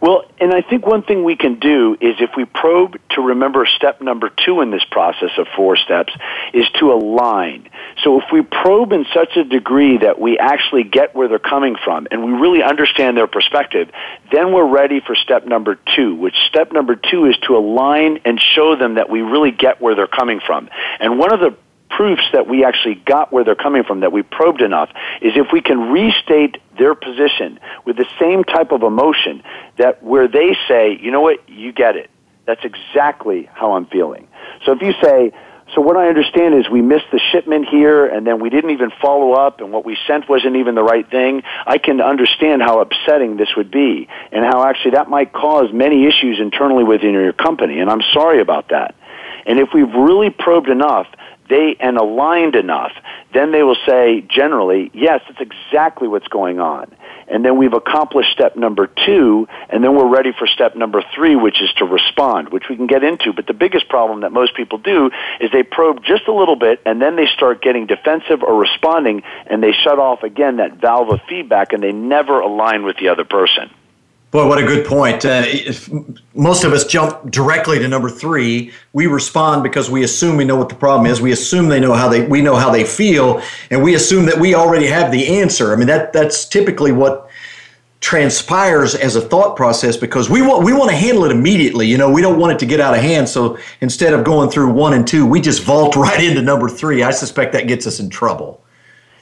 Well, and I think one thing we can do is if we probe to remember step number two in this process of four steps is to align. So if we probe in such a degree that we actually get where they're coming from and we really understand their perspective, then we're ready for step number two, which step number two is to align and show them that we really get where they're coming from. And one of the proofs that we actually got where they're coming from, that we probed enough, is if we can restate their position with the same type of emotion that where they say, you know what, you get it. That's exactly how I'm feeling. So if you say, so what I understand is we missed the shipment here and then we didn't even follow up and what we sent wasn't even the right thing. I can understand how upsetting this would be and how actually that might cause many issues internally within your company and I'm sorry about that. And if we've really probed enough, they and aligned enough, then they will say generally, yes, it's exactly what's going on. And then we've accomplished step number two, and then we're ready for step number three, which is to respond, which we can get into. But the biggest problem that most people do is they probe just a little bit, and then they start getting defensive or responding, and they shut off again that valve of feedback, and they never align with the other person. Boy, what a good point. Uh, most of us jump directly to number three. We respond because we assume we know what the problem is. We assume they know how they we know how they feel, and we assume that we already have the answer. I mean, that that's typically what transpires as a thought process because we want we want to handle it immediately. You know, we don't want it to get out of hand. So instead of going through one and two, we just vault [LAUGHS] right into number three. I suspect that gets us in trouble.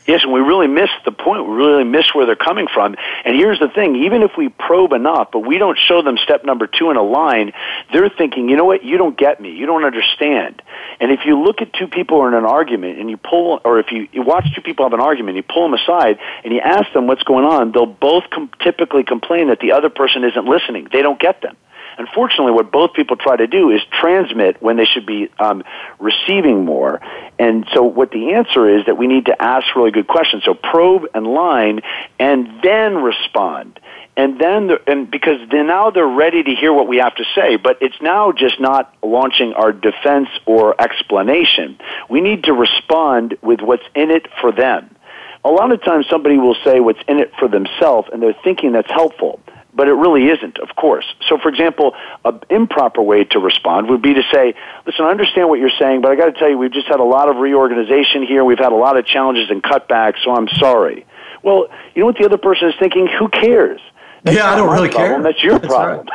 Yes, and we really miss the point. We really miss where they're coming from. And here's the thing, even if we probe enough, but we don't show them step number two in a line, they're thinking, you know what, you don't get me. You don't understand. And if you look at two people in an argument and you pull, or if you, you watch two people have an argument, you pull them aside and you ask them what's going on, they'll both com- typically complain that the other person isn't listening. They don't get them. Unfortunately, what both people try to do is transmit when they should be um, receiving more. And so, what the answer is that we need to ask really good questions. So, probe and line, and then respond. And then, and because then now they're ready to hear what we have to say, but it's now just not launching our defense or explanation. We need to respond with what's in it for them. A lot of times somebody will say what's in it for themselves and they're thinking that's helpful but it really isn't, of course. So, for example, an improper way to respond would be to say, listen, I understand what you're saying, but I got to tell you, we've just had a lot of reorganization here. We've had a lot of challenges and cutbacks, so I'm sorry. Well, you know what the other person is thinking? Who cares? That's yeah, I don't really problem. care. That's your That's problem.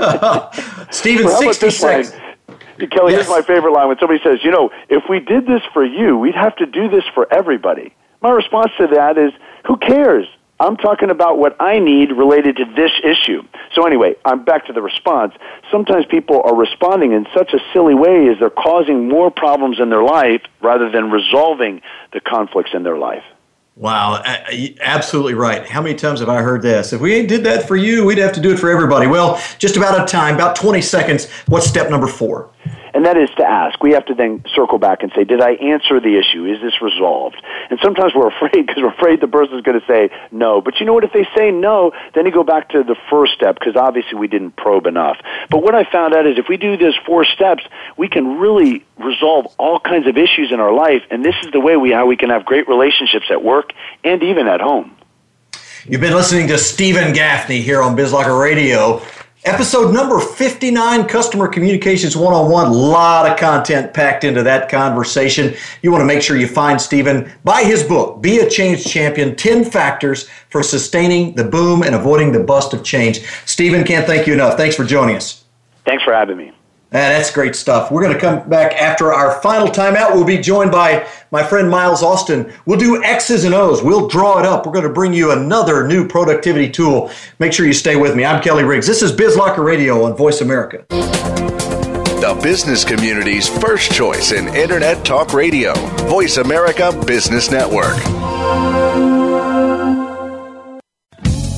Right. [LAUGHS] Steven, well, 66. Kelly, yes. here's my favorite line when somebody says, you know, if we did this for you, we'd have to do this for everybody. My response to that is, who cares? I'm talking about what I need related to this issue. So anyway, I'm back to the response. Sometimes people are responding in such a silly way as they're causing more problems in their life rather than resolving the conflicts in their life. Wow, absolutely right. How many times have I heard this? If we did that for you, we'd have to do it for everybody. Well, just about out of time, about 20 seconds. What's step number four? And that is to ask. We have to then circle back and say, did I answer the issue? Is this resolved? And sometimes we're [LAUGHS] afraid because we're afraid the person's going to say no. But you know what? If they say no, then you go back to the first step because obviously we didn't probe enough. But what I found out is if we do those four steps, we can really resolve all kinds of issues in our life. And this is the way we, how we can have great relationships at work and even at home. You've been listening to Steven Gaffney here on BizLocker Radio. Episode number 59, Customer Communications 101. A lot of content packed into that conversation. You want to make sure you find Steven. Buy his book, Be a Change Champion 10 Factors for Sustaining the Boom and Avoiding the Bust of Change. Steven, can't thank you enough. Thanks for joining us. Thanks for having me. Eh, that's great stuff. We're going to come back after our final timeout. We'll be joined by my friend Miles Austin. We'll do X's and O's. We'll draw it up. We're going to bring you another new productivity tool. Make sure you stay with me. I'm Kelly Riggs. This is BizLocker Radio on Voice America. The business community's first choice in Internet Talk Radio. Voice America Business Network.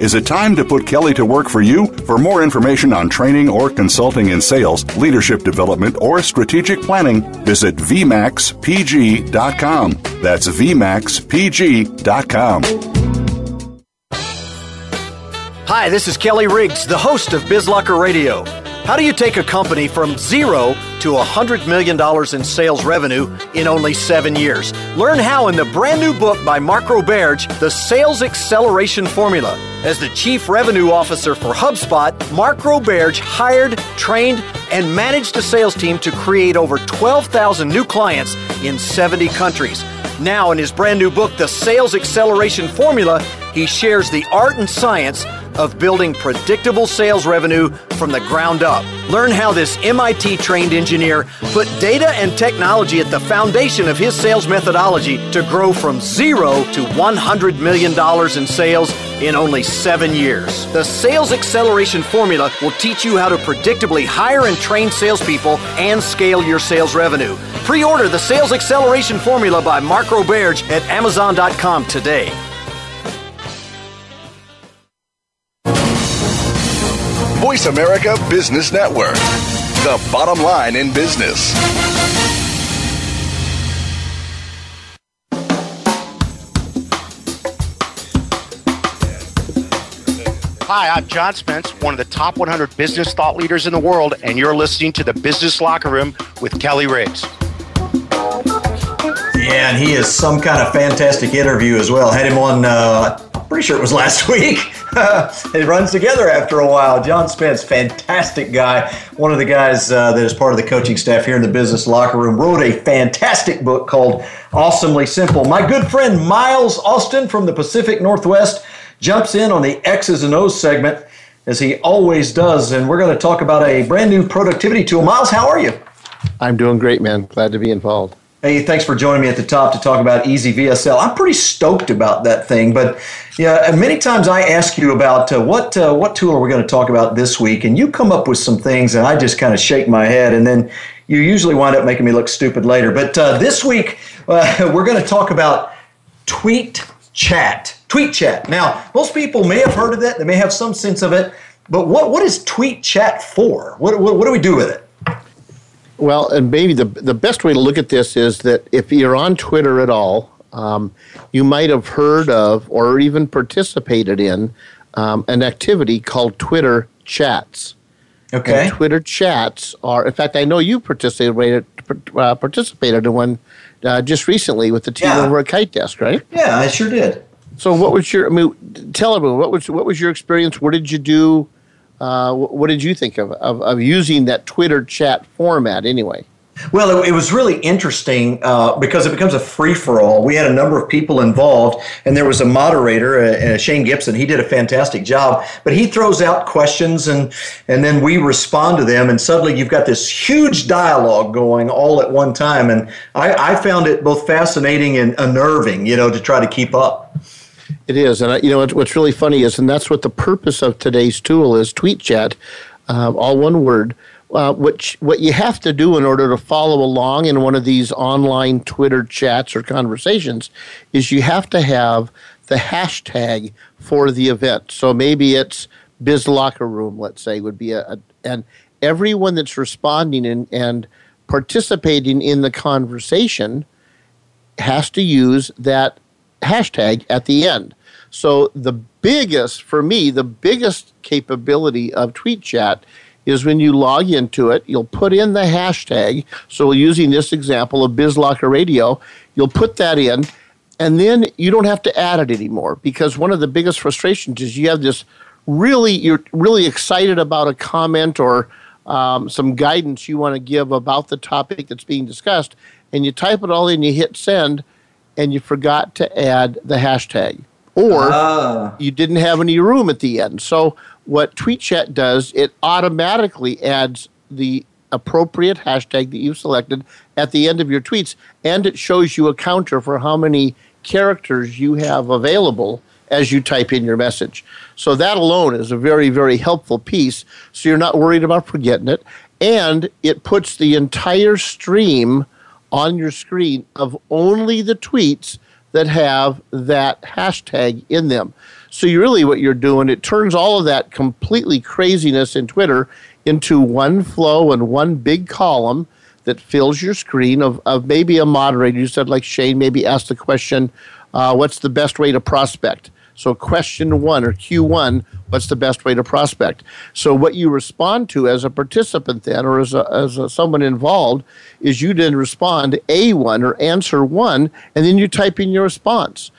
Is it time to put Kelly to work for you? For more information on training or consulting in sales, leadership development, or strategic planning, visit VMAXPG.com. That's VMAXPG.com. Hi, this is Kelly Riggs, the host of BizLocker Radio. How do you take a company from zero to $100 million in sales revenue in only seven years? Learn how in the brand new book by Mark Roberge, The Sales Acceleration Formula. As the Chief Revenue Officer for HubSpot, Mark Roberge hired, trained, and managed a sales team to create over 12,000 new clients in 70 countries. Now, in his brand new book, The Sales Acceleration Formula, he shares the art and science of building predictable sales revenue from the ground up. Learn how this MIT trained engineer put data and technology at the foundation of his sales methodology to grow from zero to $100 million in sales in only seven years. The Sales Acceleration Formula will teach you how to predictably hire and train salespeople and scale your sales revenue. Pre order the Sales Acceleration Formula by Mark Roberge at Amazon.com today. Voice America Business Network, the bottom line in business. Hi, I'm John Spence, one of the top 100 business thought leaders in the world, and you're listening to the Business Locker Room with Kelly Riggs. Yeah, and he is some kind of fantastic interview as well. Had him on, uh, pretty sure it was [LAUGHS] last week. [LAUGHS] it runs together after a while. John Spence, fantastic guy. One of the guys uh, that is part of the coaching staff here in the business locker room, wrote a fantastic book called Awesomely Simple. My good friend Miles Austin from the Pacific Northwest jumps in on the X's and O's segment as he always does. And we're going to talk about a brand new productivity tool. Miles, how are you? I'm doing great, man. Glad to be involved. Hey, thanks for joining me at the top to talk about EasyVSL. I'm pretty stoked about that thing, but yeah, many times I ask you about uh, what uh, what tool are we going to talk about this week, and you come up with some things, and I just kind of shake my head, and then you usually wind up making me look stupid later. But uh, this week uh, [LAUGHS] we're going to talk about Tweet Chat. Tweet Chat. Now, most people may have heard of that; they may have some sense of it, but what what is Tweet Chat for? What what, what do we do with it? Well, and maybe the the best way to look at this is that if you're on Twitter at all, um, you might have heard of or even participated in um, an activity called Twitter Chats. Okay. And Twitter Chats are, in fact, I know you participated uh, participated in one uh, just recently with the team Yeah. over at Kite Desk, right? Yeah, I sure did. So, what was your? I mean, tell everyone what was what was your experience? What did you do? Uh, what did you think of, of of using that Twitter chat format anyway? Well, it, it was really interesting uh, because it becomes a free for all. We had a number of people involved, and there was a moderator, uh, uh, Shane Gibson. He did a fantastic job, but he throws out questions, and and then we respond to them, and suddenly you've got this huge dialogue going all at one time. And I, I found it both fascinating and unnerving, you know, to try to keep up. It is, and you know what's really funny is, and that's what the purpose of today's tool is: Tweet Chat, uh, all one word uh, which what you have to do in order to follow along in one of these online Twitter chats or conversations is you have to have the hashtag for the event. So maybe it's Biz Locker Room, let's say, would be a, a and everyone that's responding and, and participating in the conversation has to use that hashtag at the end. So the biggest, for me, the biggest capability of Tweet Chat is when you log into it, you'll put in the hashtag. So, using this example of BizLocker Radio, you'll put that in, and then you don't have to add it anymore because one of the biggest frustrations is you have this really, you're really excited about a comment or um, some guidance you want to give about the topic that's being discussed, and you type it all in, you hit send, and you forgot to add the hashtag. Or ah. you didn't have any room at the end. So what TweetChat does, it automatically adds the appropriate hashtag that you've selected at the end of your tweets, and it shows you a counter for how many characters you have available as you type in your message. So that alone is a very, very helpful piece. So you're not worried about forgetting it. And it puts the entire stream on your screen of only the tweets that have that hashtag in them. So you really what you're doing, it turns all of that completely craziness in Twitter into one flow and one big column that fills your screen of, of maybe a moderator. You said like Shane maybe asked the question, uh, what's the best way to prospect? So question one or Q1, what's the best way to prospect? So what you respond to as a participant then, or as, a, as a, someone involved, is you then respond A1 or answer one, and then you type in your response.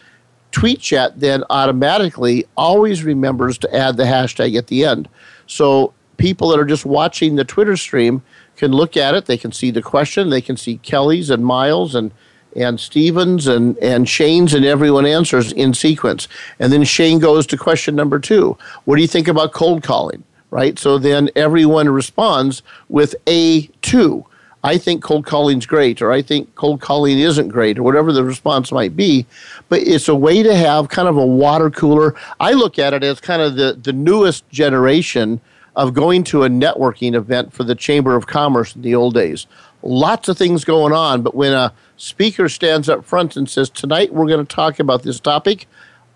TweetChat then automatically always remembers to add the hashtag at the end. So people that are just watching the Twitter stream can look at it. They can see the question. They can see Kelly's and Miles and and Stevens and, and Shane's and everyone answers in sequence. And then Shane goes to question number two. What do you think about cold calling? Right? So then everyone responds with A2. I think cold calling's great, or I think cold calling isn't great, or whatever the response might be. But it's a way to have kind of a water cooler. I look at it as kind of the, the newest generation of going to a networking event for the Chamber of Commerce in the old days. Lots of things going on, but when a speaker stands up front and says, Tonight we're going to talk about this topic,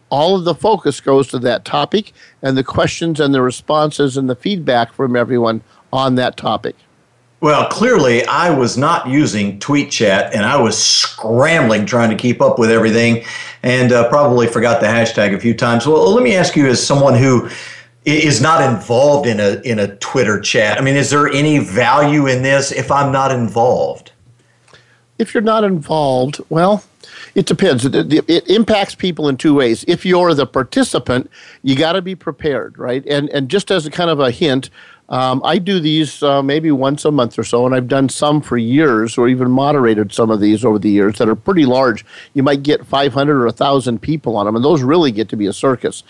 all of the focus goes to that topic and the questions and the responses and the feedback from everyone on that topic. Well, clearly, I was not using TweetChat and I was scrambling trying to keep up with everything and uh, probably forgot the hashtag a few times. Well, let me ask you, as someone who is not involved in a, in a Twitter chat, I mean, is there any value in this if I'm not involved? If you're not involved, well, it depends. It, it, impacts people in two ways. If you're the participant, you got to be prepared, right? And and just as a kind of a hint, um, I do these uh, maybe once a month or so, and I've done some for years, or even moderated some of these over the years that are pretty large. You might get 500 or 1,000 people on them, and those really get to be a circus.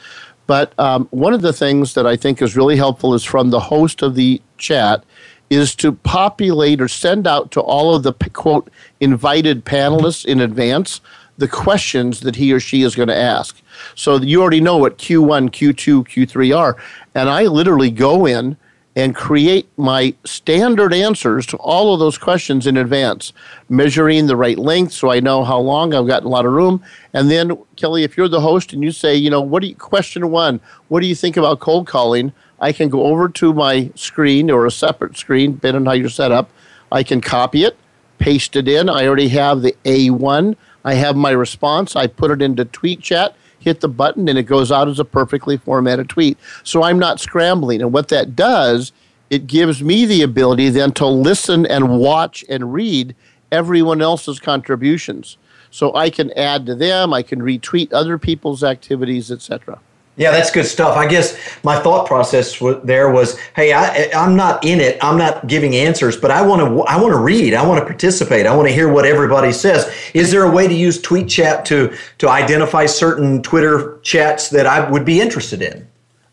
But um, one of the things that I think is really helpful is from the host of the chat is to populate or send out to all of the quote invited panelists in advance the questions that he or she is going to ask. So you already know what Q1, Q2, Q3 are. And I literally go in and create my standard answers to all of those questions in advance, measuring the right length so I know how long I've got a lot of room. And then, Kelly, if you're the host and you say, you know, what do you, question one, what do you think about cold calling? I can go over to my screen or a separate screen, depending on how you're set up. I can copy it, paste it in. I already have the A1. I have my response. I put it into Tweet Chat hit the button and it goes out as a perfectly formatted tweet. So I'm not scrambling. And what that does, it gives me the ability then to listen and watch and read everyone else's contributions. So I can add to them, I can retweet other people's activities, etc. Yeah, that's good stuff. I guess my thought process there was, hey, I, I'm not in it. I'm not giving answers, but I want to. I want to read. I want to participate. I want to hear what everybody says. Is there a way to use Tweet Chat to to identify certain Twitter chats that I would be interested in?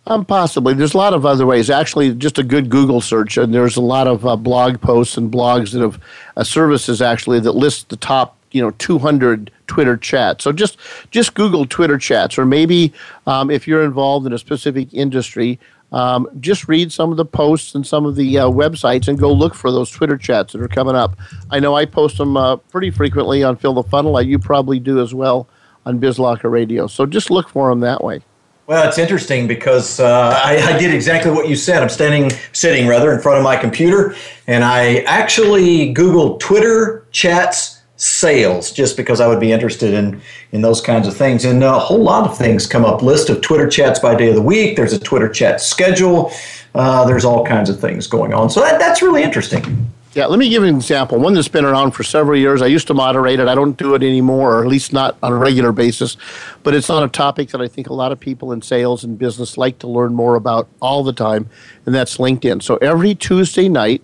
Um, possibly. There's a lot of other ways. Actually, just a good Google search, and there's a lot of uh, blog posts and blogs that have uh, services actually that list the top you know 200 Twitter chats. So just just Google Twitter chats, or maybe um, if you're involved in a specific industry, um, just read some of the posts and some of the uh, websites and go look for those Twitter chats that are coming up. I know I post them uh, pretty frequently on Fill the Funnel. You probably do as well on BizLocker Radio. So just look for them that way. Well, it's interesting because uh, I, I, did exactly what you said. I'm standing, sitting rather, in front of my computer, and I actually Googled Twitter chats sales just because I would be interested in in those kinds of things. And a whole lot of things come up. List of Twitter chats by day of the week. There's a Twitter chat schedule. Uh, there's all kinds of things going on. So that, that's really interesting. Yeah, let me give an example. One that's been around for several years. I used to moderate it. I don't do it anymore, or at least not on a regular basis. But it's on a topic that I think a lot of people in sales and business like to learn more about all the time, and that's LinkedIn. So every Tuesday night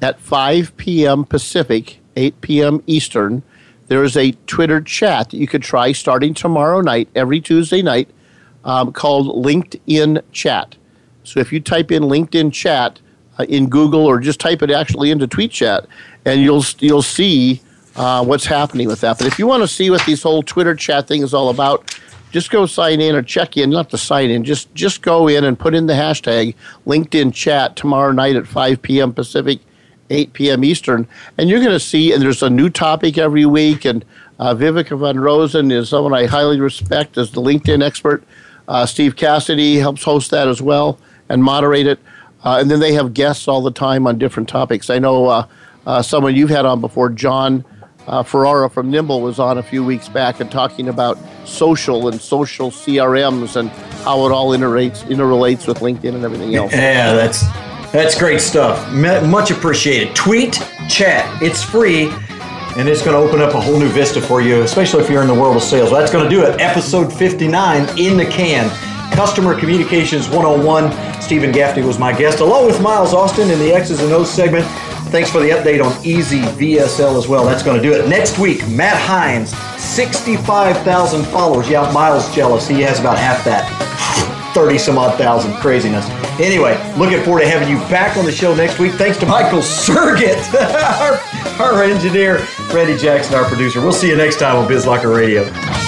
at 5 p.m. Pacific, 8 p.m. Eastern, there is a Twitter chat that you could try starting tomorrow night, every Tuesday night, um, called LinkedIn Chat. So if you type in LinkedIn Chat uh, in Google or just type it actually into Tweet Chat, and you'll you'll see uh, what's happening with that. But if you want to see what this whole Twitter chat thing is all about, just go sign in or check in. Not to sign in, just just go in and put in the hashtag LinkedIn Chat tomorrow night at 5 p.m. Pacific 8 p.m. Eastern. And you're going to see, and there's a new topic every week. And uh, Viveka von Rosen is someone I highly respect as the LinkedIn expert. Uh, Steve Cassidy helps host that as well and moderate it. Uh, and then they have guests all the time on different topics. I know uh, uh, someone you've had on before, John uh, Ferrara from Nimble, was on a few weeks back and talking about social and social CRMs and how it all interrelates, interrelates with LinkedIn and everything else. Yeah, that's that's great stuff. Much appreciated. Tweet, chat. It's free, and it's going to open up a whole new vista for you, especially if you're in the world of sales. That's going to do it. Episode 59 in the can. Customer Communications 101. Steven Gaffney was my guest, along with Miles Austin in the X's and O's segment. Thanks for the update on EasyVSL as well. That's going to do it. Next week, Matt Heinz, 65,000 followers. Yeah, Miles jealous. He has about half that. 30 some odd thousand craziness. Anyway, looking forward to having you back on the show next week. Thanks to Michael Sergett, [LAUGHS] our, our engineer, Randy Jackson, our producer. We'll see you next time on BizLocker Radio.